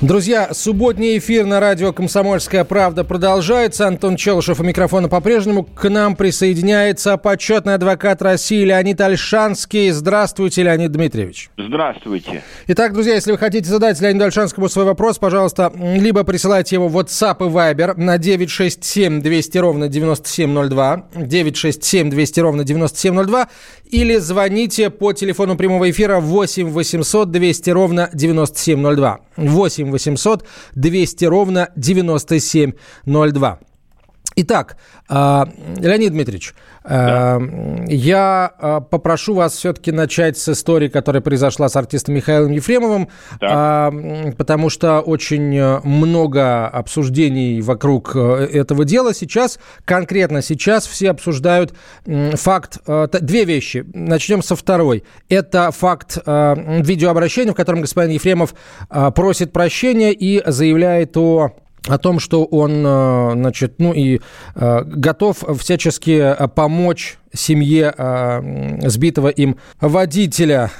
Друзья, субботний эфир на радио «Комсомольская правда» продолжается. Антон Челышев у микрофона по-прежнему. К нам присоединяется почетный адвокат России Леонид Альшанский. Здравствуйте, Леонид Дмитриевич. Здравствуйте. Итак, друзья, если вы хотите задать Леониду Альшанскому свой вопрос, пожалуйста, либо присылайте его в WhatsApp и Viber на 967 200 ровно 9702, 967 200 ровно 9702, или звоните по телефону прямого эфира 8 800 200 ровно 9702. 8 800 200 ровно 9702. Итак, а, Леонид Дмитриевич, да. я а, попрошу вас все-таки начать с истории, которая произошла с артистом Михаилом Ефремовым, да. потому что очень много обсуждений вокруг э, этого дела. Сейчас, конкретно сейчас, все обсуждают факт, э, две вещи. Начнем со второй. Это факт видеообращения, в котором господин Ефремов просит прощения и заявляет о о том, что он, э, значит, ну и э, готов всячески э, помочь семье сбитого им водителя.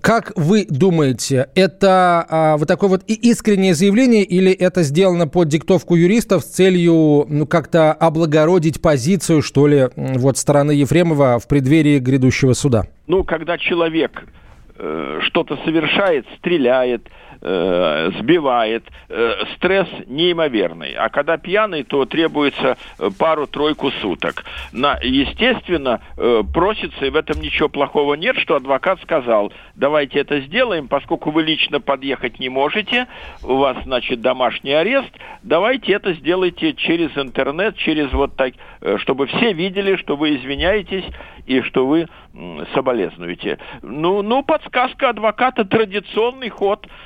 Как вы думаете, это вот такое вот искреннее заявление или это сделано под диктовку юристов с целью ну, как-то облагородить позицию, что ли, вот стороны Ефремова в преддверии грядущего суда? Ну, когда человек э, что-то совершает, стреляет, э, сбивает. Э, стресс неимоверный. А когда пьяный, то требуется э, пару-тройку суток. На, естественно, э, просится, и в этом ничего плохого нет, что адвокат сказал, давайте это сделаем, поскольку вы лично подъехать не можете, у вас, значит, домашний арест, давайте это сделайте через интернет, через вот так, э, чтобы все видели, что вы извиняетесь и что вы соболезнуете. Ну, ну, подсказка адвоката, традиционный ход –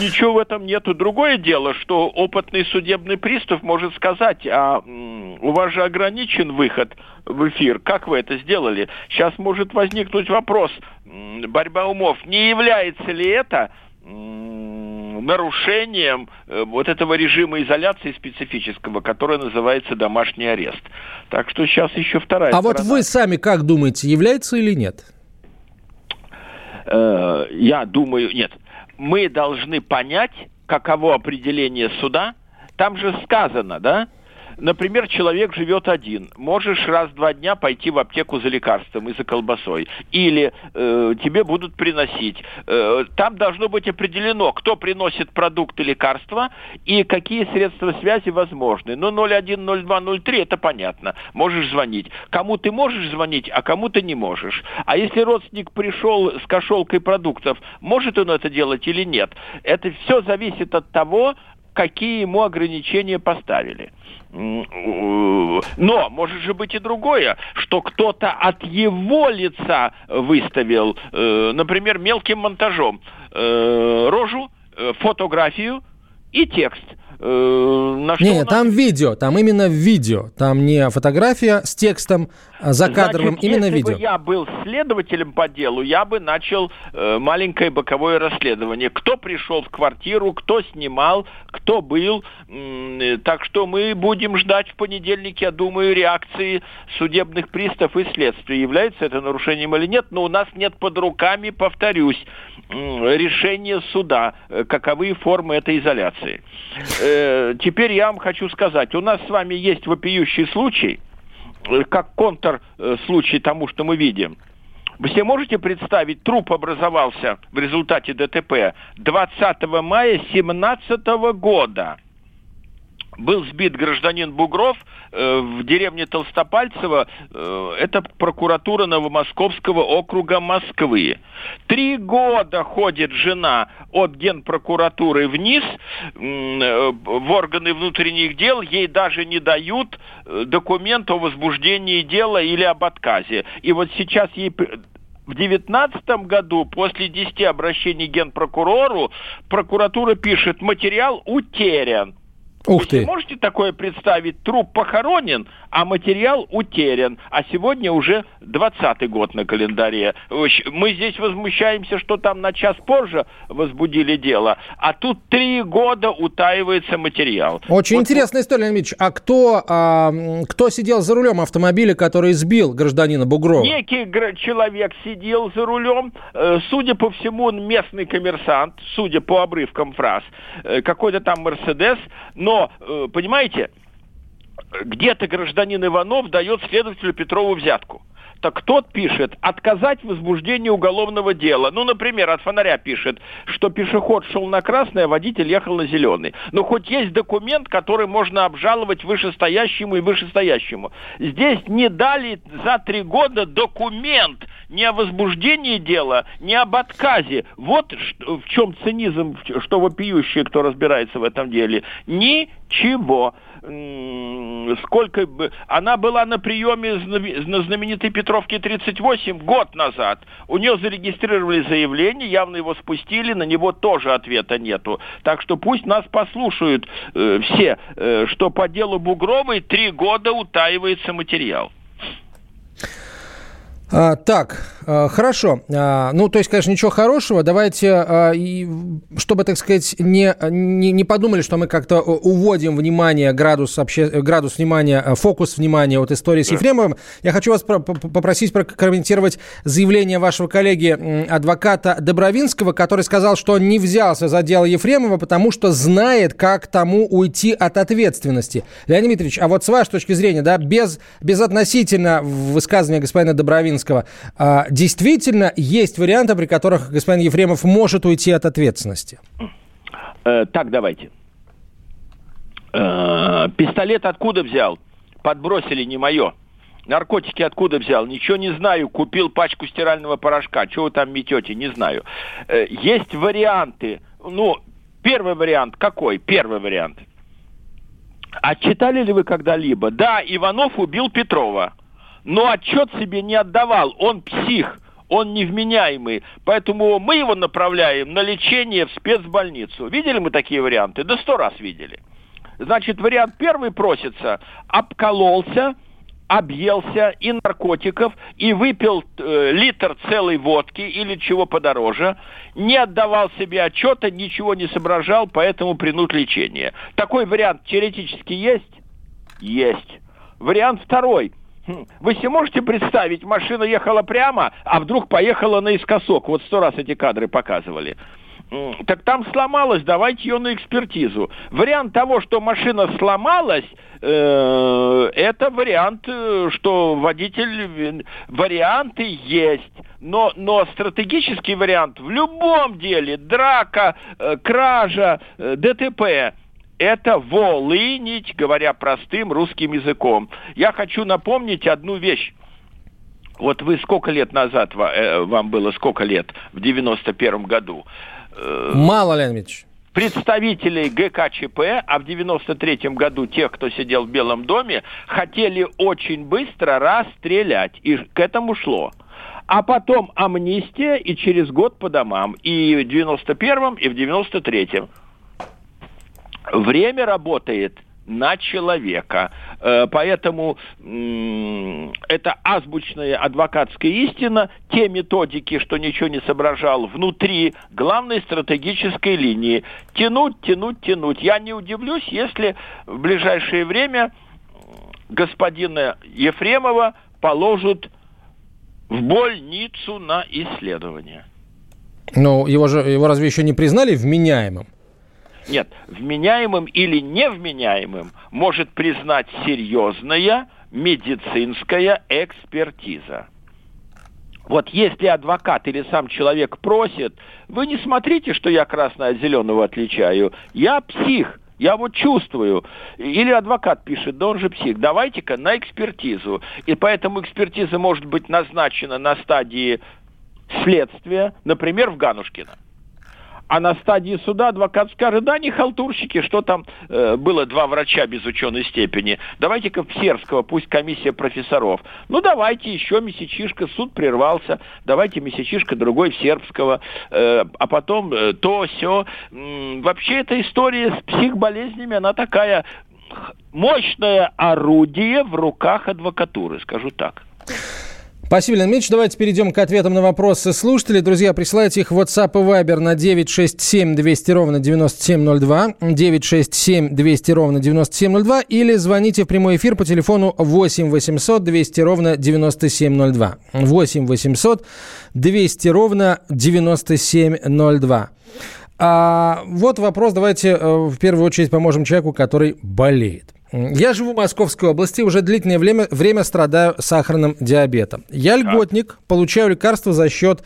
Ничего в этом нету. Другое дело, что опытный судебный пристав может сказать, а у вас же ограничен выход в эфир. Как вы это сделали? Сейчас может возникнуть вопрос, борьба умов, не является ли это нарушением э, вот этого режима изоляции специфического, который называется домашний арест. Так что сейчас еще вторая. А сторона. вот вы сами как думаете, является или нет? Э, я думаю, нет мы должны понять, каково определение суда. Там же сказано, да, Например, человек живет один. Можешь раз в два дня пойти в аптеку за лекарством и за колбасой. Или э, тебе будут приносить. Э, там должно быть определено, кто приносит продукты лекарства и какие средства связи возможны. Ну, 01, 02, 03 это понятно. Можешь звонить. Кому ты можешь звонить, а кому ты не можешь. А если родственник пришел с кошелкой продуктов, может он это делать или нет? Это все зависит от того, какие ему ограничения поставили. Но может же быть и другое, что кто-то от его лица выставил, э, например, мелким монтажом э, рожу, э, фотографию и текст – на что не, там видео, там именно видео, там не фотография с текстом а за кадровым, Значит, именно если видео. Бы я был следователем по делу, я бы начал э, маленькое боковое расследование. Кто пришел в квартиру, кто снимал, кто был. Э, так что мы будем ждать в понедельник, я думаю, реакции судебных приставов и следствия. Является это нарушением или нет, но у нас нет под руками, повторюсь, э, решения суда, э, каковы формы этой изоляции. Э, теперь я вам хочу сказать, у нас с вами есть вопиющий случай, э, как контр э, случай тому, что мы видим. Вы себе можете представить, труп образовался в результате ДТП 20 мая 2017 года был сбит гражданин Бугров э, в деревне Толстопальцево, э, это прокуратура Новомосковского округа Москвы. Три года ходит жена от генпрокуратуры вниз э, в органы внутренних дел, ей даже не дают э, документ о возбуждении дела или об отказе. И вот сейчас ей в девятнадцатом году, после десяти обращений генпрокурору, прокуратура пишет, материал утерян. Ух ты. Вы можете такое представить? Труп похоронен, а материал утерян. А сегодня уже 20 год на календаре. Мы здесь возмущаемся, что там на час позже возбудили дело, а тут три года утаивается материал. Очень вот, интересная история, Леонид А кто, а, кто сидел за рулем автомобиля, который сбил гражданина Бугрова? Некий человек сидел за рулем. Э, судя по всему, он местный коммерсант, судя по обрывкам фраз. Э, какой-то там Мерседес. Но, э, понимаете, где-то гражданин Иванов дает следователю Петрову взятку так тот пишет отказать в возбуждении уголовного дела. Ну, например, от фонаря пишет, что пешеход шел на красный, а водитель ехал на зеленый. Но хоть есть документ, который можно обжаловать вышестоящему и вышестоящему. Здесь не дали за три года документ ни о возбуждении дела, ни об отказе. Вот в чем цинизм, что вопиющий, кто разбирается в этом деле. Ничего сколько бы... Она была на приеме на знаменитой Петровке 38 год назад. У нее зарегистрировали заявление, явно его спустили, на него тоже ответа нету. Так что пусть нас послушают э, все, э, что по делу Бугровой три года утаивается материал. А, так, а, хорошо. А, ну, то есть, конечно, ничего хорошего. Давайте, и, чтобы, так сказать, не, не, не подумали, что мы как-то уводим внимание, градус, обще... градус внимания, фокус внимания от истории с Ефремовым, я хочу вас про- попросить прокомментировать заявление вашего коллеги, адвоката Добровинского, который сказал, что он не взялся за дело Ефремова, потому что знает, как тому уйти от ответственности. Леонид Дмитриевич, а вот с вашей точки зрения, да, без, безотносительно высказывания господина Добровинского, Зеленского. А, действительно, есть варианты, при которых господин Ефремов может уйти от ответственности? Э, так, давайте. Э, пистолет откуда взял? Подбросили, не мое. Наркотики откуда взял? Ничего не знаю. Купил пачку стирального порошка. Чего вы там метете? Не знаю. Э, есть варианты. Ну, первый вариант какой? Первый вариант. А читали ли вы когда-либо? Да, Иванов убил Петрова но отчет себе не отдавал. Он псих, он невменяемый. Поэтому мы его направляем на лечение в спецбольницу. Видели мы такие варианты? Да сто раз видели. Значит, вариант первый просится, обкололся, объелся и наркотиков, и выпил э, литр целой водки или чего подороже, не отдавал себе отчета, ничего не соображал, поэтому принут лечение. Такой вариант теоретически есть? Есть. Вариант второй. Вы себе можете представить, машина ехала прямо, а вдруг поехала наискосок. Вот сто раз эти кадры показывали. Так там сломалась, давайте ее на экспертизу. Вариант того, что машина сломалась, э, это вариант, э, что водитель... Варианты есть. Но, но стратегический вариант в любом деле, драка, э, кража, ДТП, это волынить, говоря простым русским языком. Я хочу напомнить одну вещь. Вот вы сколько лет назад э, вам было, сколько лет в 91 году? Э, Мало, Леонид Ильич представителей ГКЧП, а в 93 году тех, кто сидел в Белом доме, хотели очень быстро расстрелять. И к этому шло. А потом амнистия и через год по домам. И в 91-м, и в 93-м. Время работает на человека. Э, поэтому это азбучная адвокатская истина, те методики, что ничего не соображал, внутри главной стратегической линии. Тянуть, тянуть, тянуть. Я не удивлюсь, если в ближайшее время господина Ефремова положат в больницу на исследование. Ну, его же его разве еще не признали вменяемым? Нет, вменяемым или невменяемым может признать серьезная медицинская экспертиза. Вот если адвокат или сам человек просит, вы не смотрите, что я красное от зеленого отличаю. Я псих, я вот чувствую. Или адвокат пишет, да он же псих, давайте-ка на экспертизу. И поэтому экспертиза может быть назначена на стадии следствия, например, в Ганушкино. А на стадии суда адвокат скажет, да, не халтурщики, что там э, было два врача без ученой степени. Давайте-ка в Серского, пусть комиссия профессоров. Ну, давайте еще месячишка, суд прервался, давайте месячишка другой в Сербского, э, а потом э, то, все. Вообще эта история с психболезнями, она такая мощное орудие в руках адвокатуры, скажу так. Спасибо, Леонид Ильич. Давайте перейдем к ответам на вопросы слушателей. Друзья, присылайте их в WhatsApp и Viber на 967 200 ровно 9702, 967 200 ровно 9702 или звоните в прямой эфир по телефону 8 800 200 ровно 9702. 8 800 200 ровно 9702. А вот вопрос, давайте э, в первую очередь поможем человеку, который болеет. Я живу в Московской области, уже длительное время, время страдаю сахарным диабетом. Я льготник, получаю лекарства за счет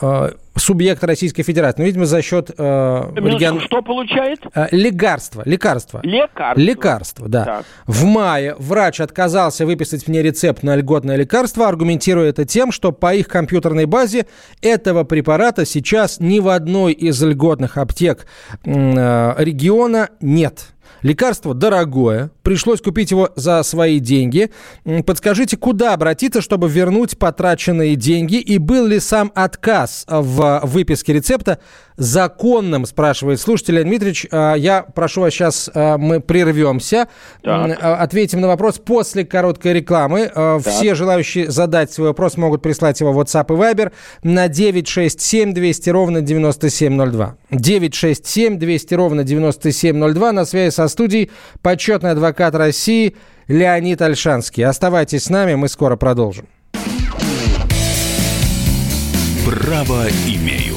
э, субъекта Российской Федерации. Ну, видимо, за счет... Э, регион... Что получает? Э, лекарства. Лекарства. Лекарства. Лекарства, да. Так. В мае врач отказался выписать мне рецепт на льготное лекарство, аргументируя это тем, что по их компьютерной базе этого препарата сейчас ни в одной из льготных аптек э, региона нет. Лекарство дорогое, пришлось купить его за свои деньги. Подскажите, куда обратиться, чтобы вернуть потраченные деньги? И был ли сам отказ в выписке рецепта законным, спрашивает слушатель Леонид Дмитриевич. А, я прошу вас сейчас, а, мы прервемся, так. А, ответим на вопрос после короткой рекламы. Так. Все желающие задать свой вопрос могут прислать его в WhatsApp и Viber на 967 200 ровно 9702. 967 200 ровно 9702. На связи со студией почетный адвокат России Леонид Альшанский. Оставайтесь с нами, мы скоро продолжим. Право имею.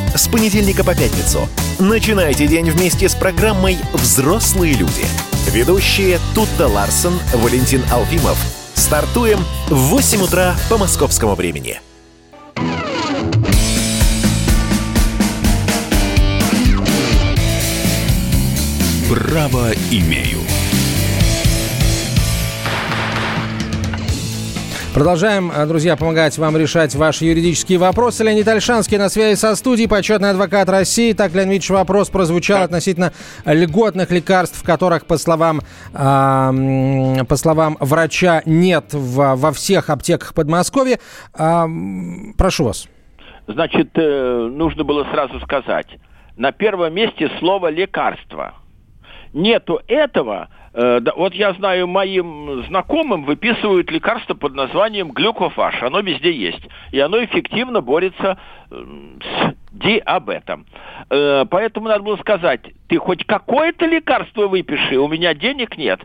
с понедельника по пятницу. Начинайте день вместе с программой «Взрослые люди». Ведущие Тутта Ларсон, Валентин Алфимов. Стартуем в 8 утра по московскому времени. Право имею. Продолжаем, э, друзья, помогать вам решать ваши юридические вопросы. Леонид Альшанский на связи со студией, почетный адвокат России. Так, Леонид Ильич, вопрос прозвучал относительно льготных лекарств, которых, по словам, э, по словам врача, нет в, во всех аптеках Подмосковья. Э, прошу вас. Значит, э, нужно было сразу сказать. На первом месте слово «лекарство». Нету этого, Э, вот я знаю, моим знакомым выписывают лекарство под названием глюкофаш. Оно везде есть. И оно эффективно борется с диабетом. Э, поэтому надо было сказать, ты хоть какое-то лекарство выпиши, у меня денег нет.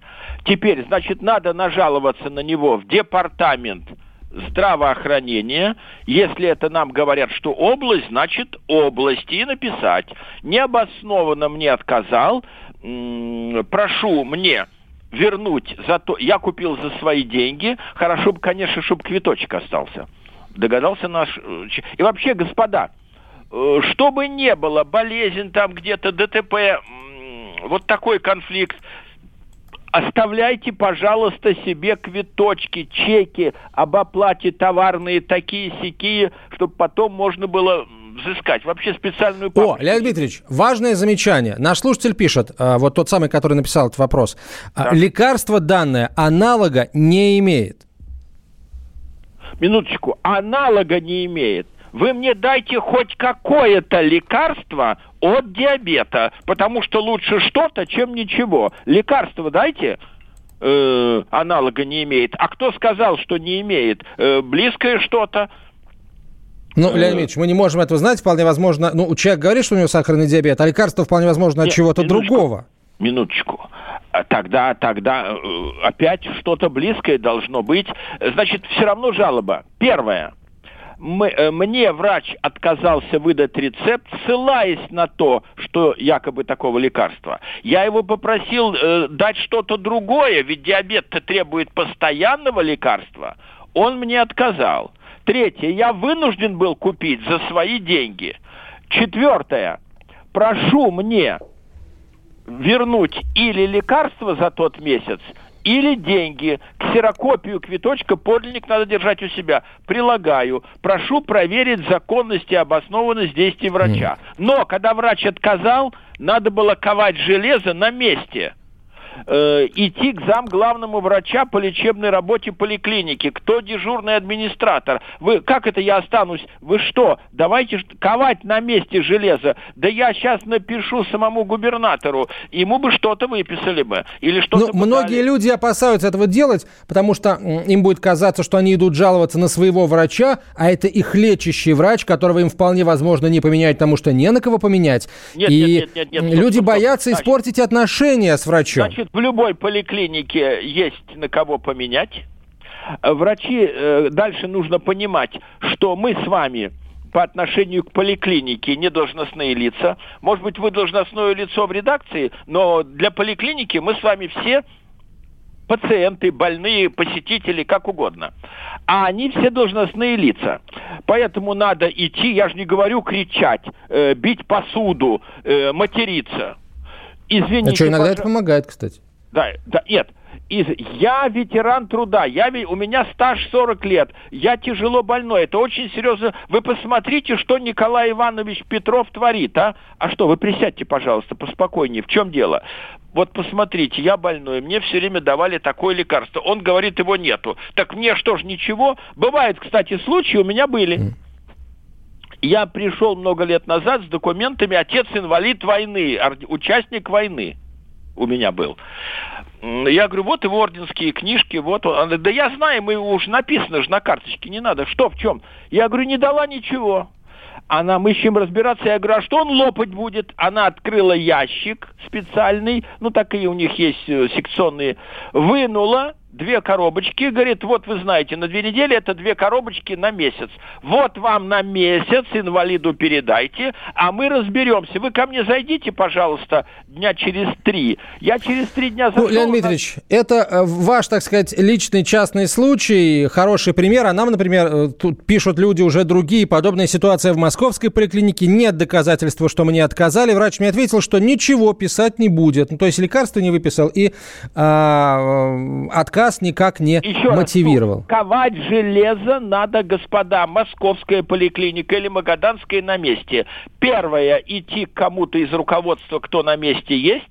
Теперь, значит, надо нажаловаться на него в департамент здравоохранения. Если это нам говорят, что область, значит область. И написать. Необоснованно мне отказал, прошу мне вернуть за то, я купил за свои деньги, хорошо бы, конечно, чтобы квиточек остался. Догадался наш... Э, и вообще, господа, э, чтобы не было болезнь там где-то, ДТП, вот такой конфликт, оставляйте, пожалуйста, себе квиточки, чеки об оплате товарные такие-сякие, чтобы потом можно было взыскать. Вообще специальную папочку. О, Леонид Дмитриевич, важное замечание. Наш слушатель пишет, а, вот тот самый, который написал этот вопрос. Да. Лекарство данное аналога не имеет. Минуточку. Аналога не имеет. Вы мне дайте хоть какое-то лекарство от диабета, потому что лучше что-то, чем ничего. Лекарство дайте э, аналога не имеет. А кто сказал, что не имеет? Э, близкое что-то. Ну, Леонид Ильич, мы не можем этого знать. Вполне возможно, ну, человек говорит, что у него сахарный диабет, а лекарство вполне возможно от чего-то другого. Минуточку. А тогда, тогда э, опять что-то близкое должно быть. Значит, все равно жалоба. Первое. мы, э, мне врач отказался выдать рецепт, ссылаясь на то, что якобы такого лекарства. Я его попросил э, дать что-то другое, ведь диабет-то требует постоянного лекарства. Он мне отказал. Третье, я вынужден был купить за свои деньги. Четвертое, прошу мне вернуть или лекарство за тот месяц, или деньги. Ксерокопию квиточка подлинник надо держать у себя. Прилагаю. Прошу проверить законность и обоснованность действий врача. Но когда врач отказал, надо было ковать железо на месте – э, идти к зам главному врача по лечебной работе поликлиники. Кто дежурный администратор? Вы как это я останусь? Вы что? Давайте ковать на месте железо. Да я сейчас напишу самому губернатору. Ему бы что-то выписали бы. Или что-то ну, многие люди опасаются этого делать, потому что им будет казаться, что они идут жаловаться на своего врача, а это их лечащий врач, которого им вполне возможно не поменять, потому что не на кого поменять. Нет, И нет, нет, нет, нет. люди стоп, стоп, боятся стоп. испортить отношения с врачом. Значит, в любой поликлинике есть на кого поменять. Врачи, э, дальше нужно понимать, что мы с вами по отношению к поликлинике не должностные лица. Может быть, вы должностное лицо в редакции, но для поликлиники мы с вами все пациенты, больные, посетители, как угодно. А они все должностные лица. Поэтому надо идти, я же не говорю кричать, э, бить посуду, э, материться. Извините. А что, иногда пожалуйста. это помогает, кстати. Да, да, нет. Из, я ветеран труда, я, у меня стаж 40 лет, я тяжело больной, это очень серьезно. Вы посмотрите, что Николай Иванович Петров творит, а? А что, вы присядьте, пожалуйста, поспокойнее. В чем дело? Вот посмотрите, я больной, мне все время давали такое лекарство. Он говорит, его нету. Так мне что ж, ничего? Бывает, кстати, случаи у меня были. Я пришел много лет назад с документами «Отец инвалид войны», участник войны у меня был. Я говорю, вот его орденские книжки, вот он. Она, да я знаю, мы уж написано же на карточке, не надо. Что, в чем? Я говорю, не дала ничего. Она, мы с чем разбираться. Я говорю, а что он лопать будет? Она открыла ящик специальный, ну, такие у них есть э, секционные, вынула, две коробочки, говорит, вот вы знаете, на две недели это две коробочки на месяц. Вот вам на месяц инвалиду передайте, а мы разберемся. Вы ко мне зайдите, пожалуйста, дня через три. Я через три дня зашел... Ну, Леонид Дмитриевич, это э, ваш, так сказать, личный частный случай, хороший пример. А нам, например, э, тут пишут люди уже другие. Подобная ситуация в московской поликлинике. Нет доказательства, что мне отказали. Врач мне ответил, что ничего писать не будет. Ну, то есть лекарства не выписал и а, отказ раз никак не Еще мотивировал. Раз, ковать железо надо, господа, московская поликлиника или магаданская на месте. Первое, идти к кому-то из руководства, кто на месте есть.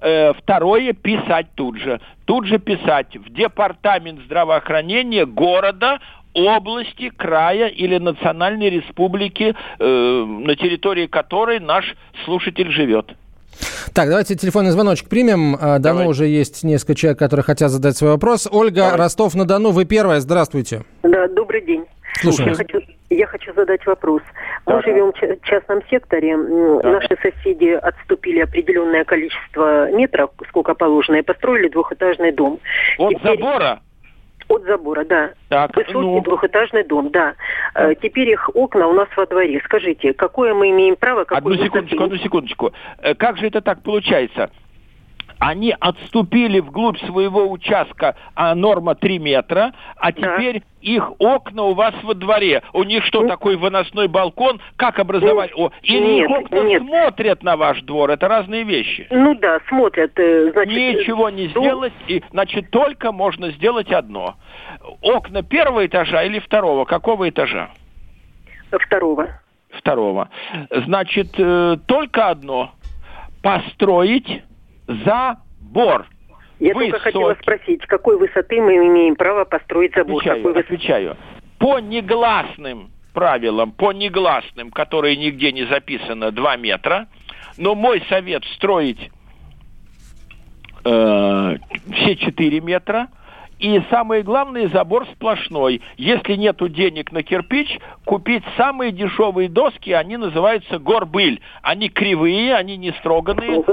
Э, второе, писать тут же. Тут же писать в департамент здравоохранения города, области, края или национальной республики, э, на территории которой наш слушатель живет. Так, давайте телефонный звоночек примем. А, давно Давай. уже есть несколько человек, которые хотят задать свой вопрос. Ольга, Ростов-на-Дону, вы первая. Здравствуйте. Да, добрый день. Слушаю. Я хочу, я хочу задать вопрос. Мы да. живем в частном секторе. Да. Наши соседи отступили определенное количество метров, сколько положено, и построили двухэтажный дом. От Теперь... забора? От забора, да. Так, Высокий ну... двухэтажный дом, да. Э, теперь их окна у нас во дворе. Скажите, какое мы имеем право... Одну секундочку, одну секундочку. Э, как же это так получается? Они отступили вглубь своего участка, а норма 3 метра, а теперь да. их окна у вас во дворе. У них что, ну, такой выносной балкон? Как образовать? О, или нет, их окна нет. смотрят на ваш двор? Это разные вещи. Ну да, смотрят. Э, значит, Ничего не дом... сделать, и, значит, только можно сделать одно. Окна первого этажа или второго? Какого этажа? Второго. Второго. Значит, э, только одно. Построить забор. Я Высокий. только хотела спросить, какой высоты мы имеем право построить забор? Отвечаю, какой отвечаю. По негласным правилам, по негласным, которые нигде не записано, 2 метра, но мой совет строить э, все 4 метра, и самое главное, забор сплошной. Если нету денег на кирпич, купить самые дешевые доски, они называются горбыль. Они кривые, они не строганные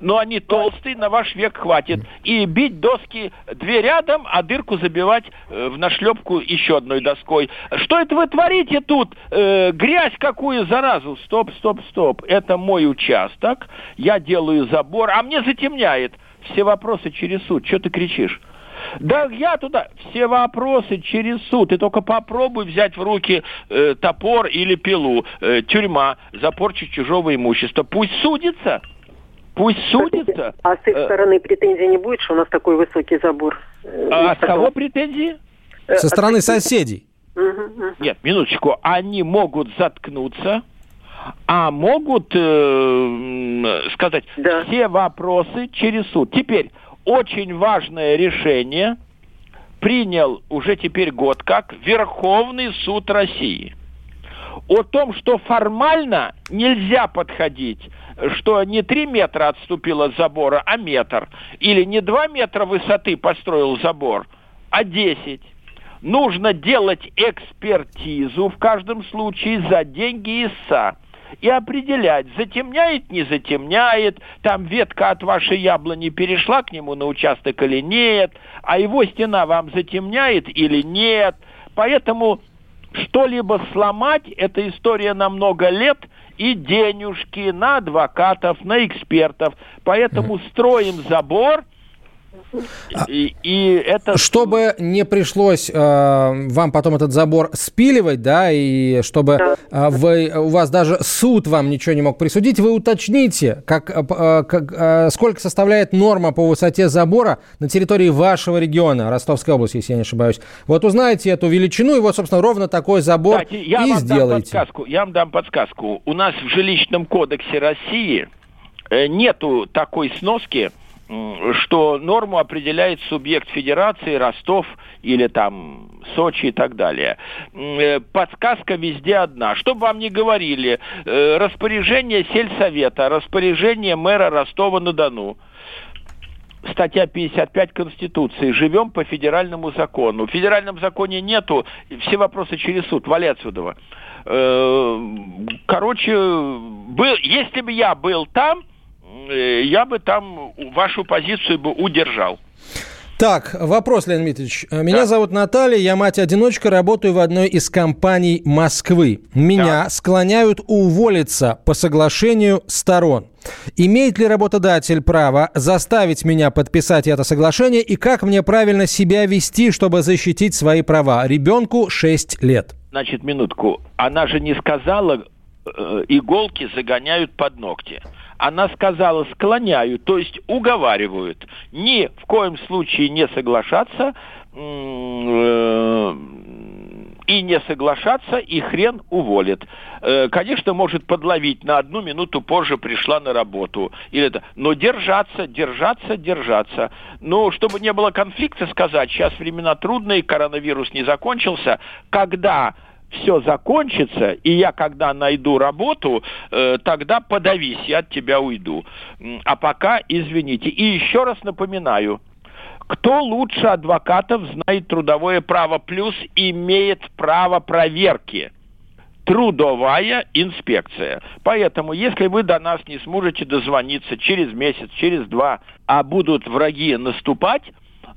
но они толстые, на ваш век хватит. И бить доски две рядом, а дырку забивать э, в нашлепку еще одной доской. Что это вы творите тут? Э, грязь какую заразу? Стоп, стоп, стоп. Это мой участок. Я делаю забор, а мне затемняет. Все вопросы через суд. Что ты кричишь? Да я туда все вопросы через суд. Ты только попробуй взять в руки э, топор или пилу. Э, тюрьма за порчу чужого имущества. Пусть судится. Пусть судится. А с их э, стороны претензий не будет, что у нас такой высокий забор? А от кого претензии? Э, Со стороны соседей. Нет, минуточку. Они могут заткнуться, а могут э, сказать да. все вопросы через суд. Теперь очень важное решение принял уже теперь год как Верховный суд России. О том, что формально нельзя подходить, что не три метра отступил от забора, а метр. Или не два метра высоты построил забор, а десять. Нужно делать экспертизу в каждом случае за деньги ИСА и определять, затемняет, не затемняет, там ветка от вашей яблони перешла к нему на участок или нет, а его стена вам затемняет или нет. Поэтому что-либо сломать, это история на много лет и денежки на адвокатов, на экспертов. Поэтому строим забор – и, и это... Чтобы не пришлось э, вам потом этот забор спиливать, да, и чтобы э, вы, у вас даже суд вам ничего не мог присудить, вы уточните, как, э, э, как, э, сколько составляет норма по высоте забора на территории вашего региона, Ростовской области, если я не ошибаюсь. Вот узнаете эту величину, и вот, собственно, ровно такой забор Кстати, я и вам сделаете. Дам подсказку, я вам дам подсказку. У нас в жилищном кодексе России э, нету такой сноски, что норму определяет субъект федерации, Ростов или там Сочи и так далее. Э, подсказка везде одна. Что бы вам ни говорили, э, распоряжение сельсовета, распоряжение мэра Ростова-на-Дону, статья 55 Конституции. Живем по федеральному закону. В федеральном законе нету, все вопросы через суд, вали отсюда. Э, короче, был, если бы я был там, я бы там вашу позицию бы удержал. Так, вопрос, Леонид Дмитриевич. Меня да. зовут Наталья, я мать-одиночка, работаю в одной из компаний Москвы. Меня да. склоняют уволиться по соглашению сторон. Имеет ли работодатель право заставить меня подписать это соглашение и как мне правильно себя вести, чтобы защитить свои права? Ребенку 6 лет. Значит, минутку. Она же не сказала, э, иголки загоняют под ногти она сказала склоняют, то есть уговаривают. Ни в коем случае не соглашаться э, и не соглашаться, и хрен уволит. Э, конечно, может подловить, на одну минуту позже пришла на работу. Или это. Но держаться, держаться, держаться. Но чтобы не было конфликта, сказать, сейчас времена трудные, коронавирус не закончился, когда все закончится, и я когда найду работу, э, тогда подавись, я от тебя уйду. А пока, извините. И еще раз напоминаю, кто лучше адвокатов знает трудовое право, плюс имеет право проверки трудовая инспекция. Поэтому, если вы до нас не сможете дозвониться через месяц, через два, а будут враги наступать,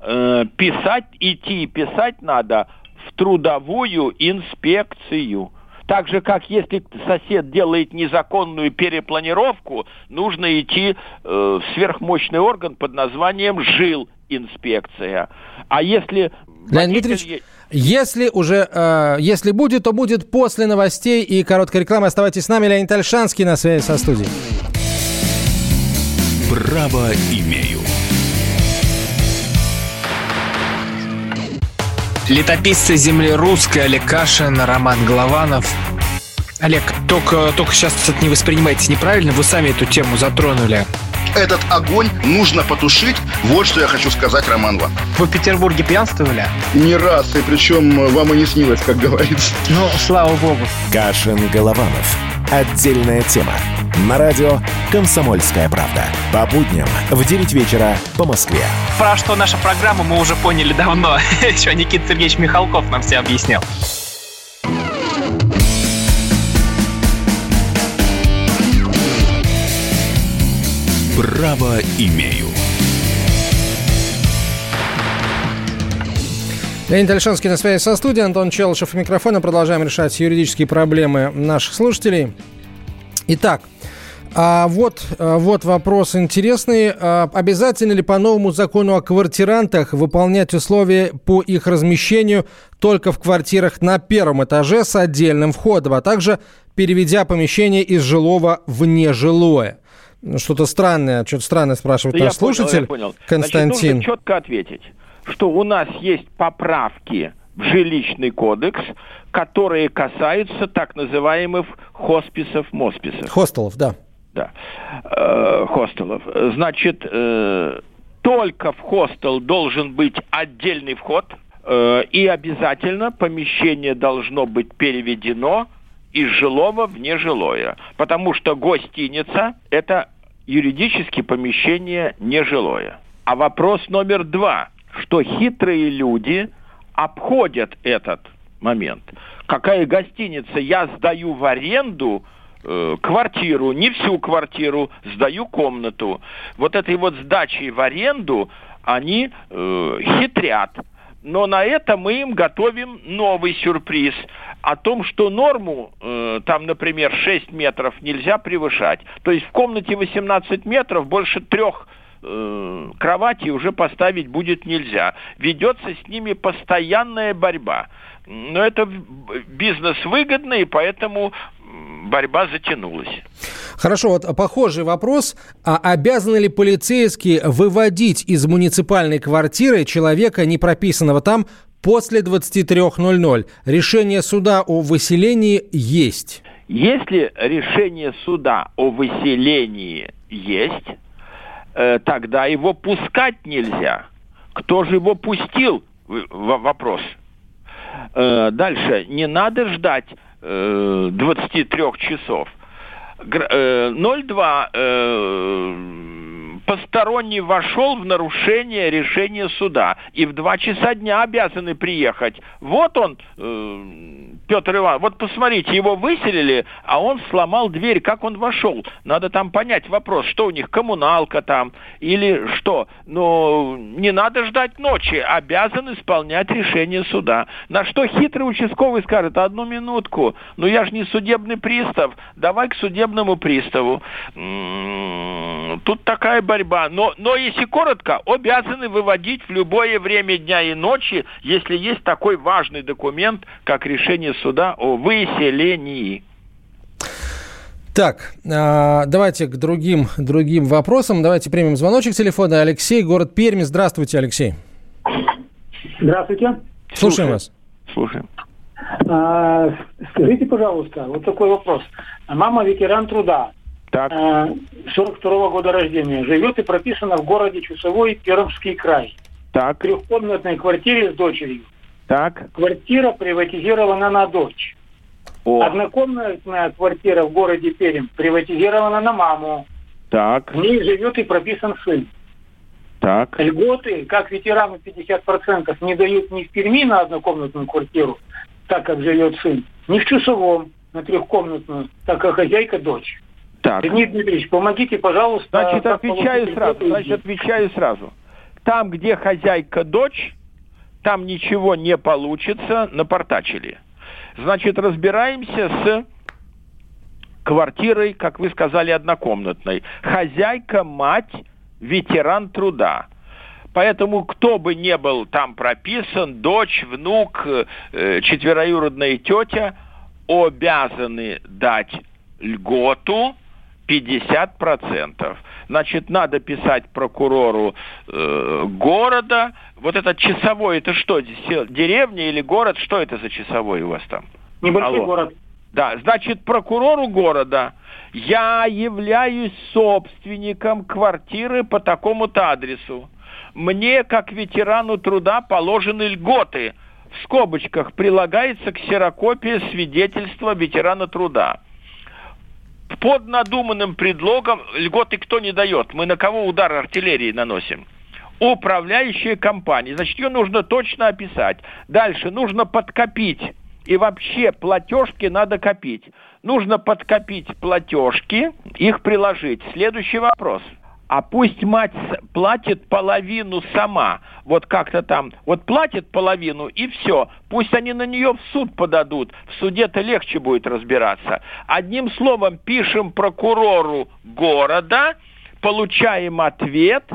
э, писать, идти и писать надо в трудовую инспекцию. Так же, как если сосед делает незаконную перепланировку, нужно идти э, в сверхмощный орган под названием жил инспекция. А если... Леонид Дмитриевич, если уже, э, если будет, то будет после новостей и короткой рекламы. Оставайтесь с нами. Леонид Альшанский на связи со студией. Право имею. Летописцы земли русской Олег Кашин, Роман Голованов. Олег, только, только сейчас это не воспринимайте неправильно, вы сами эту тему затронули. Этот огонь нужно потушить. Вот что я хочу сказать, Роман вам. Вы в Петербурге пьянствовали? Не раз, и причем вам и не снилось, как говорится. Ну, слава богу. Кашин Голованов. Отдельная тема. На радио «Комсомольская правда». По будням в 9 вечера по Москве. Про что наша программа мы уже поняли давно. Еще Никита Сергеевич Михалков нам все объяснял. Право имею. Леонид Альшанский на связи со студией, Антон Челышев у микрофона. Продолжаем решать юридические проблемы наших слушателей. Итак, а вот, а вот вопрос интересный. А обязательно ли по новому закону о квартирантах выполнять условия по их размещению только в квартирах на первом этаже с отдельным входом, а также переведя помещение из жилого в нежилое? Что-то странное, что-то странное спрашивает Да наш слушатель понял, я понял. Константин. Значит, нужно четко ответить, что у нас есть поправки в жилищный кодекс, которые касаются так называемых хосписов, мосписов. Хостелов, да. Да. Э, хостелов. Значит, э, только в хостел должен быть отдельный вход, э, и обязательно помещение должно быть переведено из жилого в нежилое. Потому что гостиница – это юридически помещение нежилое. А вопрос номер два, что хитрые люди обходят этот момент. Какая гостиница? Я сдаю в аренду э, квартиру, не всю квартиру, сдаю комнату. Вот этой вот сдачей в аренду они э, хитрят. Но на это мы им готовим новый сюрприз о том, что норму, э, там, например, 6 метров нельзя превышать. То есть в комнате 18 метров больше трех э, кровати уже поставить будет нельзя. Ведется с ними постоянная борьба. Но это бизнес выгодно, и поэтому борьба затянулась. Хорошо, вот похожий вопрос. А обязаны ли полицейские выводить из муниципальной квартиры человека, не прописанного там, после 23.00? Решение суда о выселении есть. Если решение суда о выселении есть, э, тогда его пускать нельзя. Кто же его пустил? Вопрос. Э, Дальше. Не надо ждать э, 23 часов. Гр- э, 02 э, посторонний вошел в нарушение решения суда и в два часа дня обязаны приехать. Вот он, э, Петр Иванович, вот посмотрите, его выселили, а он сломал дверь. Как он вошел? Надо там понять вопрос, что у них, коммуналка там или что. Но не надо ждать ночи, обязан исполнять решение суда. На что хитрый участковый скажет, одну минутку, ну я же не судебный пристав, давай к судебному приставу. Тут такая борьба. Но, но если коротко, обязаны выводить в любое время дня и ночи, если есть такой важный документ, как решение суда о выселении. Так, а, давайте к другим, другим вопросам. Давайте примем звоночек телефона. Алексей, город Пермь. Здравствуйте, Алексей. Здравствуйте. Слушаем вас. Слушаем. А, скажите, пожалуйста, вот такой вопрос. Мама ветеран труда, Так, а, 42 года рождения, живет и прописана в городе Чусовой, Пермский край. В так, трехкомнатной квартире с дочерью. так. Квартира приватизирована на дочь. О, Однокомнатная квартира в городе Пермь приватизирована на маму. так, В ней живет и прописан сын. так. Льготы, как ветерану 50%, не дают ни в Перми на однокомнатную квартиру, так как живет сын, ни в Чусовом на трехкомнатную, так как хозяйка дочь. Так. Леонид Дмитриевич, помогите, пожалуйста. Значит, отвечаю сразу. Значит, отвечаю сразу. Там, где хозяйка дочь, там ничего не получится, напортачили. Значит, разбираемся с квартирой, как вы сказали, однокомнатной. Хозяйка, мать, ветеран труда. Поэтому кто бы не был там прописан, дочь, внук, э, четвероюродная тетя, обязаны дать льготу 50%. Значит, надо писать прокурору э, города. Вот этот часовой, это что, деревня или город? Что это за часовой у вас там? Небольшой Алло. город. Да, значит, прокурору города я являюсь собственником квартиры по такому-то адресу. Мне, как ветерану труда, положены льготы. В скобочках прилагается ксерокопия свидетельства ветерана труда. Под надуманным предлогом льготы кто не дает? Мы на кого удар артиллерии наносим? Управляющая компания. Значит, ее нужно точно описать. Дальше нужно подкопить. И вообще платежки надо копить. Нужно подкопить платежки, их приложить. Следующий вопрос. А пусть мать платит половину сама. Вот как-то там, вот платит половину и все. Пусть они на нее в суд подадут. В суде-то легче будет разбираться. Одним словом, пишем прокурору города, получаем ответ,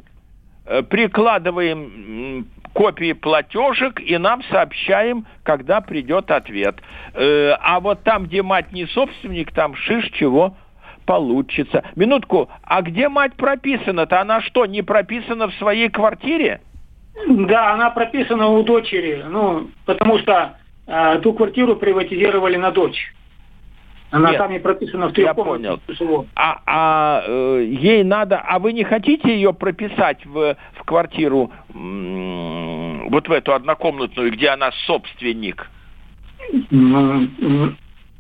э, прикладываем копии платежек и нам сообщаем, когда придет ответ. Э, а вот там, где мать не собственник, там шиш чего получится. Минутку, а где мать прописана-то? Она что, не прописана в своей квартире? Да, она прописана у дочери, ну, потому что э, ту квартиру приватизировали на дочь. Она Нет, там не прописана в Я понял. А, а э, ей надо, а вы не хотите ее прописать в, в квартиру, вот в эту однокомнатную, где она собственник? Ну,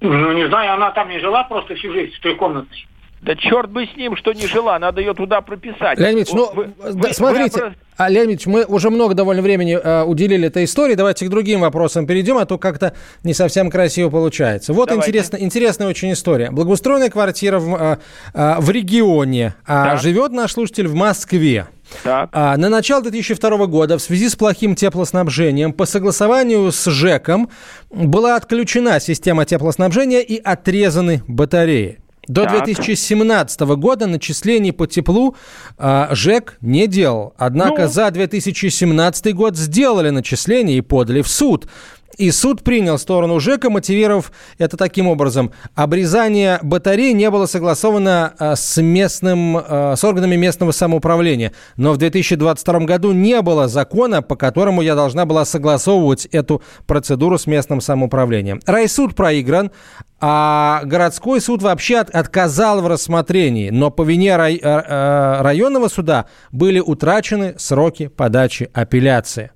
ну, не знаю, она там не жила просто всю жизнь в трехкомнатной. Да черт бы с ним, что не жила, надо ее туда прописать. Леонид Ильич, ну, вы, вы, смотрите, вы... а, Леонид Ильич, мы уже много довольно времени э, уделили этой истории, давайте к другим вопросам перейдем, а то как-то не совсем красиво получается. Вот интересно, интересная очень история. Благоустроенная квартира в, э, э, в регионе, а живет наш слушатель в Москве. Так. А, на начало 2002 года в связи с плохим теплоснабжением по согласованию с ЖЭКом была отключена система теплоснабжения и отрезаны батареи. До так. 2017 года начислений по теплу э, ЖЭК не делал. Однако ну. за 2017 год сделали начисления и подали в суд. И суд принял сторону ЖЭКа, мотивировав это таким образом. Обрезание батарей не было согласовано а, с, местным, а, с органами местного самоуправления. Но в 2022 году не было закона, по которому я должна была согласовывать эту процедуру с местным самоуправлением. Райсуд проигран, а городской суд вообще от, отказал в рассмотрении. Но по вине рай, а, районного суда были утрачены сроки подачи апелляции.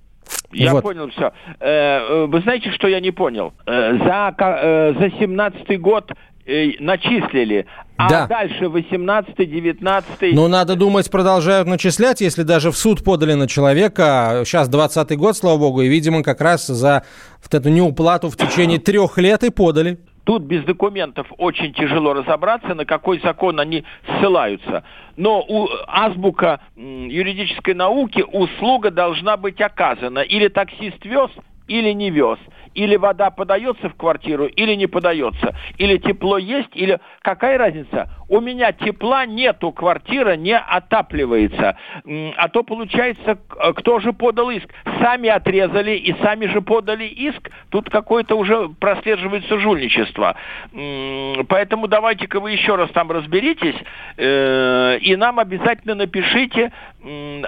Я вот. понял все. Э, э, вы знаете, что я не понял? Э, за, за 17 год начислили. А да. дальше 18-19... Ну, надо думать, продолжают начислять, если даже в суд подали на человека. Сейчас 20 год, слава богу, и, видимо, как раз за вот эту неуплату в течение трех лет и подали. Тут без документов очень тяжело разобраться, на какой закон они ссылаются. Но у азбука юридической науки услуга должна быть оказана. Или таксист вез, или не вез или вода подается в квартиру, или не подается, или тепло есть, или какая разница? У меня тепла нету, квартира не отапливается. А то получается, кто же подал иск? Сами отрезали и сами же подали иск. Тут какое-то уже прослеживается жульничество. Поэтому давайте-ка вы еще раз там разберитесь, э, и нам обязательно напишите,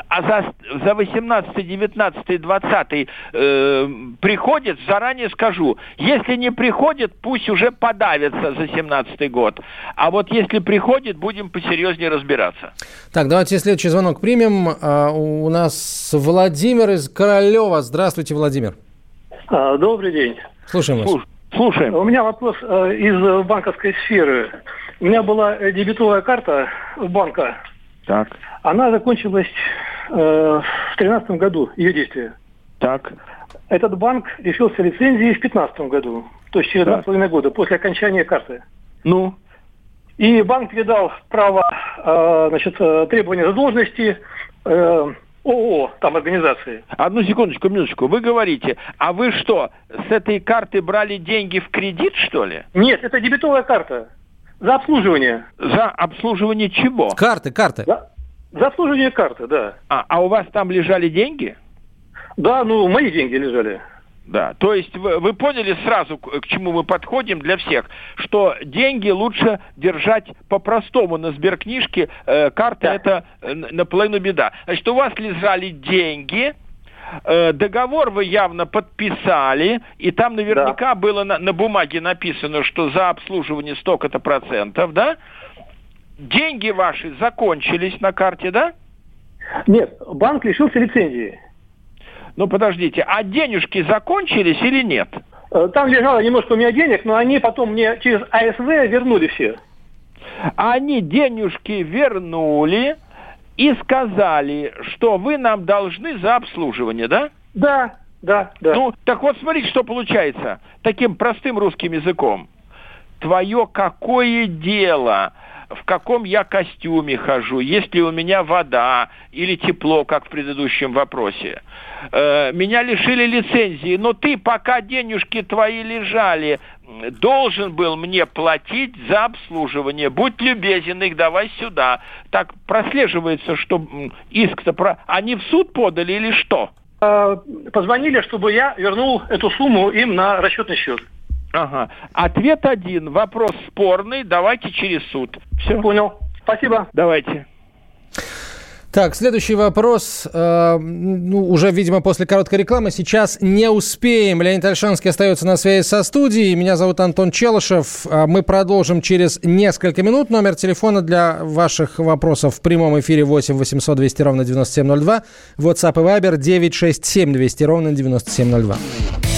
а за, за 18, 19, 20 э, приходит заранее заранее скажу, если не приходит, пусть уже подавится за 17 год. А вот если приходит, будем посерьезнее разбираться. Так, давайте следующий звонок примем. А, у нас Владимир из Королева. Здравствуйте, Владимир. А, добрый день. Слушаем вас. Слушаем. У меня вопрос э, из банковской сферы. У меня была дебетовая карта банка. Так. Она закончилась э, в 2013 году, ее действие. Так. Этот банк лишился лицензии в 2015 году, то есть через два с половиной года после окончания карты. Ну? И банк передал право, э, значит, э, требования задолженности э, ООО, там организации. Одну секундочку, минуточку. Вы говорите, а вы что, с этой карты брали деньги в кредит, что ли? Нет, это дебетовая карта. За обслуживание. За обслуживание чего? Карты, карты. За, за обслуживание карты, да. А, а у вас там лежали деньги? Да, ну, мои деньги лежали. Да, то есть вы, вы поняли сразу, к, к чему мы подходим для всех, что деньги лучше держать по-простому на сберкнижке, э, карта да. это э, наполовину беда. Значит, у вас лежали деньги, э, договор вы явно подписали, и там наверняка да. было на, на бумаге написано, что за обслуживание столько-то процентов, да? Деньги ваши закончились на карте, да? Нет, банк лишился лицензии. Ну, подождите, а денежки закончились или нет? Э, там лежало немножко у меня денег, но они потом мне через АСВ вернули все. Они денежки вернули и сказали, что вы нам должны за обслуживание, да? Да, да, да. Ну, так вот смотрите, что получается таким простым русским языком. Твое какое дело? В каком я костюме хожу, есть ли у меня вода или тепло, как в предыдущем вопросе. Э, меня лишили лицензии, но ты, пока денежки твои лежали, должен был мне платить за обслуживание. Будь любезен, их давай сюда. Так прослеживается, что иск-то про... Они в суд подали или что? Э, позвонили, чтобы я вернул эту сумму им на расчетный счет. Ага. Ответ один. Вопрос спорный. Давайте через суд. Все. Понял. Спасибо. Давайте. Так, следующий вопрос. Э, ну, уже, видимо, после короткой рекламы. Сейчас не успеем. Леонид Альшанский остается на связи со студией. Меня зовут Антон Челышев. Э, мы продолжим через несколько минут. Номер телефона для ваших вопросов в прямом эфире 8 800 200 ровно 9702. WhatsApp и Viber 967 200 ровно 9702.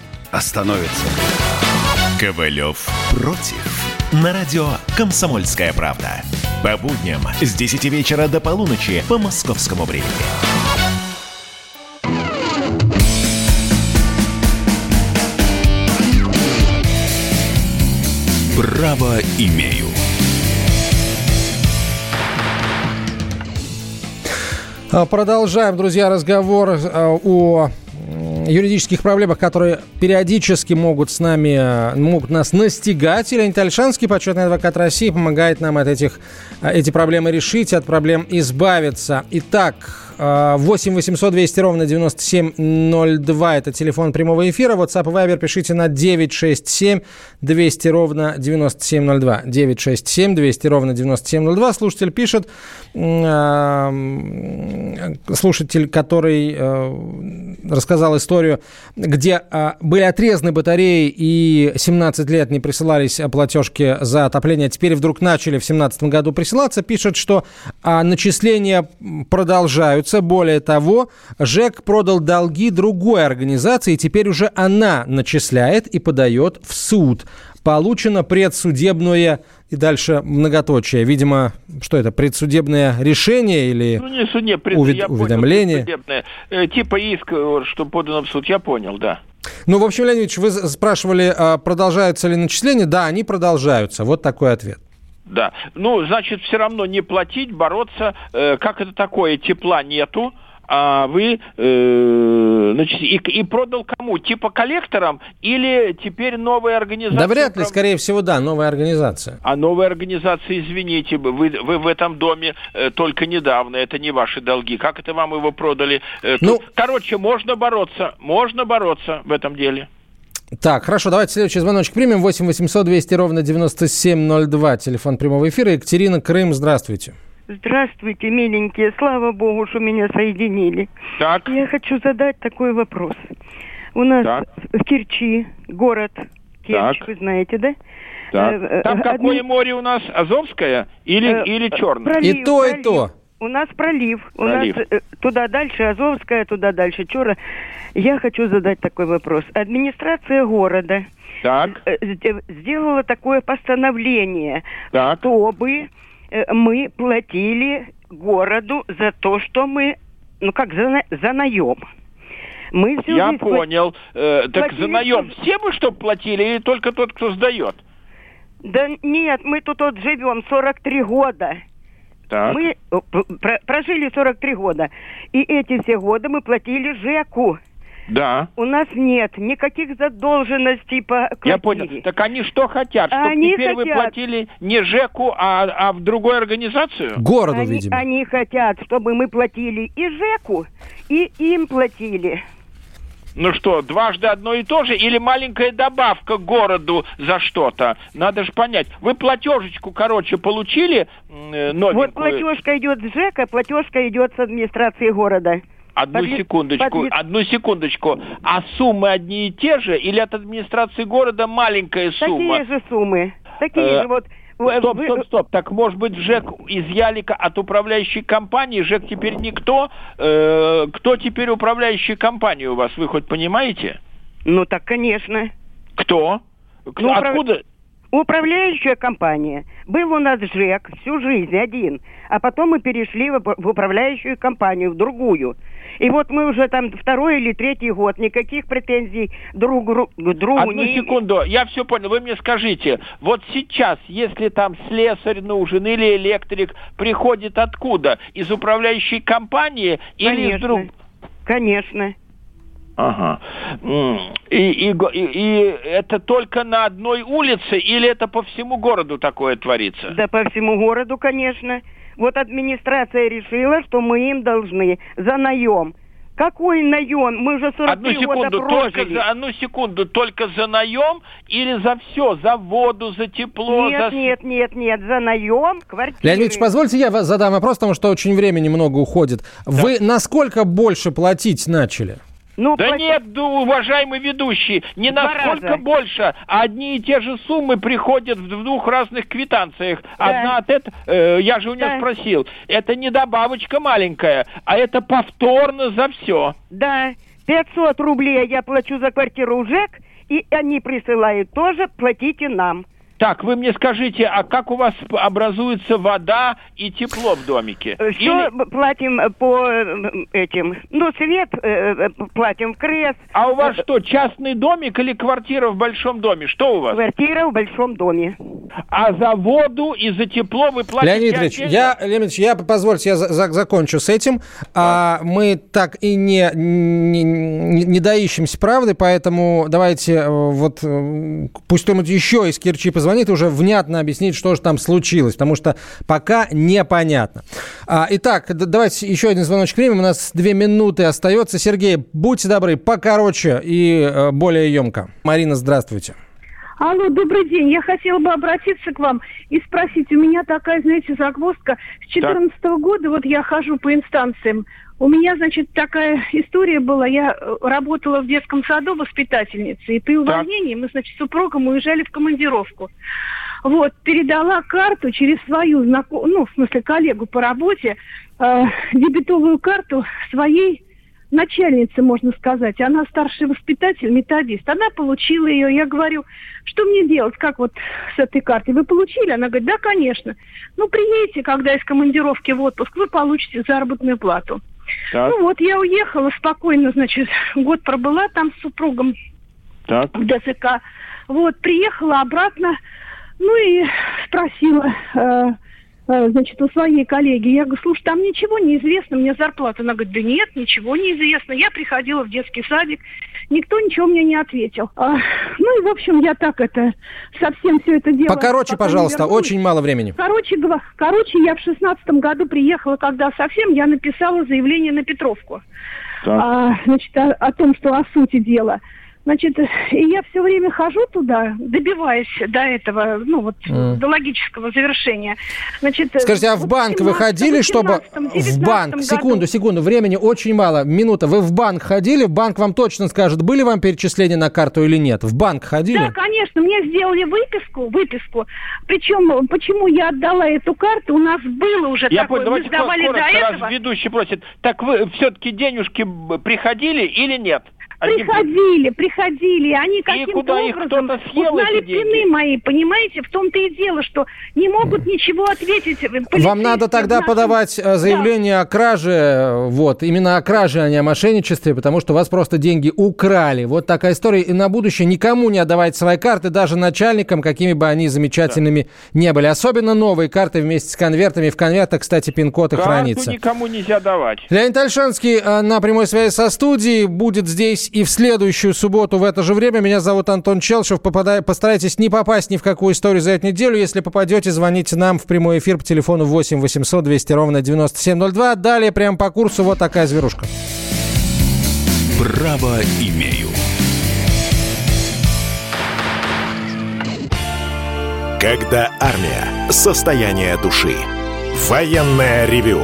становятся. Ковалев против. На радио «Комсомольская правда». По будням с 10 вечера до полуночи по московскому времени. Право имею. А, продолжаем, друзья, разговор а, о юридических проблемах, которые периодически могут с нами, могут нас настигать. И Леонид Альшанский, почетный адвокат России, помогает нам от этих, эти проблемы решить, от проблем избавиться. Итак, 8 800 200 ровно 9702 – это телефон прямого эфира. WhatsApp и Viber пишите на 967 200 ровно 9702. 967 200 ровно 9702. Слушатель пишет, слушатель, который э, рассказал историю, где э, были отрезаны батареи и 17 лет не присылались платежки за отопление, а теперь вдруг начали в 2017 году присылаться, пишет, что а, начисления продолжаются продолжаются. Более того, ЖЭК продал долги другой организации, и теперь уже она начисляет и подает в суд. Получено предсудебное и дальше многоточие. Видимо, что это, предсудебное решение или ну, не, не, пред... увед... я уведомление? Понял, э, типа иск, э, что подано в суд, я понял, да. Ну, в общем, Леонид вы спрашивали, а продолжаются ли начисления? Да, они продолжаются. Вот такой ответ. Да. Ну, значит, все равно не платить, бороться. Э, как это такое? Тепла нету а вы э, значит, и, и продал кому? Типа коллекторам или теперь новая организация? Да вряд ли, скорее всего, да, новая организация. А новая организация, извините, вы, вы в этом доме э, только недавно, это не ваши долги. Как это вам его продали? Э, ну, короче, можно бороться, можно бороться в этом деле. Так, хорошо, давайте следующий звоночек примем. 8 800 200 ровно 9702, телефон прямого эфира. Екатерина Крым, здравствуйте. Здравствуйте, миленькие. Слава богу, что меня соединили. Так. Я хочу задать такой вопрос. У нас так. в Керчи, город Керчь, так. вы знаете, да? Так. Э, э, Там Одни... какое море у нас? Азовское или, э, или черное? Пролив, и то, пролив. и то. У нас пролив. У пролив. нас э, туда дальше Азовская, туда дальше Чура. Я хочу задать такой вопрос. Администрация города так. Э, сделала такое постановление, так. чтобы э, мы платили городу за то, что мы, ну как, за, за наем. Мы Я понял. Э, так за наем все мы что платили или только тот, кто сдает? Да нет, мы тут вот живем 43 года. Так. Мы э, прожили 43 года. И эти все годы мы платили ЖЭКу. Да. У нас нет никаких задолженностей по квартире. Я понял. Так они что хотят? Чтобы они теперь хотят... вы платили не ЖЭКу, а, а в другую организацию? Городу, они, видимо. Они хотят, чтобы мы платили и ЖЭКу, и им платили. Ну что, дважды одно и то же или маленькая добавка городу за что-то? Надо же понять. Вы платежечку, короче, получили э, новенькую? Вот платежка идет с ЖЭКа, платежка идет с администрации города. Одну Подли... секундочку, Подли... одну секундочку. А суммы одни и те же или от администрации города маленькая сумма? Такие же суммы. Такие э... же вот Стоп, стоп, стоп. Так, может быть, ЖЭК изъяли от управляющей компании? ЖЭК теперь никто? Э, кто теперь управляющая компания у вас? Вы хоть понимаете? Ну, так, конечно. Кто? Ну, Откуда? Управляющая компания. Был у нас ЖЭК всю жизнь один, а потом мы перешли в управляющую компанию, в другую. И вот мы уже там второй или третий год, никаких претензий друг к другу Одну не... секунду, я все понял. Вы мне скажите, вот сейчас, если там слесарь нужен или электрик, приходит откуда? Из управляющей компании Конечно. или из друг... Конечно. Ага. И, и, и, и это только на одной улице или это по всему городу такое творится? Да по всему городу, конечно. Вот администрация решила, что мы им должны за наем. Какой наем? Мы же 43 одну секунду, года только за, одну секунду, только за наем или за все? За воду, за тепло? Нет, за... нет, нет, нет, за наем квартиры. Леонид Ильич, позвольте я вас задам вопрос, потому что очень времени много уходит. Да. Вы насколько больше платить начали? Ну, да плати... нет, уважаемый ведущий, не Два насколько раза. больше, а одни и те же суммы приходят в двух разных квитанциях. Да. Одна от этого, э, я же у нее да. спросил, это не добавочка маленькая, а это повторно за все. Да, 500 рублей я плачу за квартиру ЖЭК, и они присылают тоже, платите нам. Так, вы мне скажите, а как у вас образуется вода и тепло в домике? Все Или... платим по э, этим, ну, свет э, э, платим в крест. А у вас что, частный домик или квартира в большом доме? Что у вас? Квартира в большом доме. А за воду и за тепло вы платите Леонид Ильич, я, Леонид Ильич, я, позвольте, я за, за, закончу с этим. Да. А, мы так и не, не, не доищемся правды, поэтому давайте вот пусть кто-нибудь еще из Кирчи позвонит позвонит и уже внятно объяснить, что же там случилось, потому что пока непонятно. А, итак, давайте еще один звоночек времени. У нас две минуты остается. Сергей, будьте добры, покороче и э, более емко. Марина, здравствуйте. Алло, добрый день. Я хотела бы обратиться к вам и спросить. У меня такая, знаете, загвоздка. С 2014 года вот я хожу по инстанциям. У меня, значит, такая история была. Я э, работала в детском саду воспитательницей, и при увольнении мы, значит, с супругом уезжали в командировку. Вот, передала карту через свою, ну, в смысле, коллегу по работе, э, дебетовую карту своей начальницы, можно сказать. Она старший воспитатель, методист. Она получила ее. Я говорю, что мне делать, как вот с этой картой? Вы получили? Она говорит, да, конечно. Ну, приедете, когда из командировки в отпуск, вы получите заработную плату. Так. Ну вот, я уехала спокойно, значит, год пробыла там с супругом так. в ДСК. Вот, приехала обратно, ну и спросила, Э, значит, у своей коллеги. Я говорю, слушай, там ничего не известно, мне зарплата. Она говорит, да нет, ничего не известно. Я приходила в детский садик, никто ничего мне не ответил. А, ну и, в общем, я так это, совсем все это дело... Покороче, пожалуйста, очень мало времени. Короче, короче, я в шестнадцатом году приехала, когда совсем, я написала заявление на Петровку. А, значит, о, о том, что о сути дела. Значит, и я все время хожу туда, добиваясь до этого, ну вот, mm. до логического завершения. Значит, Скажите, а в банк вы ходили, чтобы... В банк, году. секунду, секунду, времени очень мало, минута. Вы в банк ходили, в банк вам точно скажет, были вам перечисления на карту или нет? В банк ходили? Да, конечно, мне сделали выписку, выписку. Причем, почему я отдала эту карту, у нас было уже я такое, понял, мы сдавали коротко, до этого. Раз ведущий просит, так вы все-таки денежки приходили или нет? Приходили, приходили. Они каким-то образом узнали пины мои, понимаете? В том-то и дело, что не могут ничего ответить. Вам надо тогда нашем... подавать э, заявление да. о краже, вот, именно о краже, а не о мошенничестве, потому что у вас просто деньги украли. Вот такая история. И на будущее никому не отдавайте свои карты, даже начальникам, какими бы они замечательными да. не были. Особенно новые карты вместе с конвертами. В конвертах, кстати, пин-код и хранится. никому нельзя давать. Леонид Альшанский э, на прямой связи со студией будет здесь и в следующую субботу в это же время. Меня зовут Антон Челшев. Попадай, постарайтесь не попасть ни в какую историю за эту неделю. Если попадете, звоните нам в прямой эфир по телефону 8 800 200 ровно 9702. Далее прямо по курсу вот такая зверушка. Право имею. Когда армия. Состояние души. Военное ревю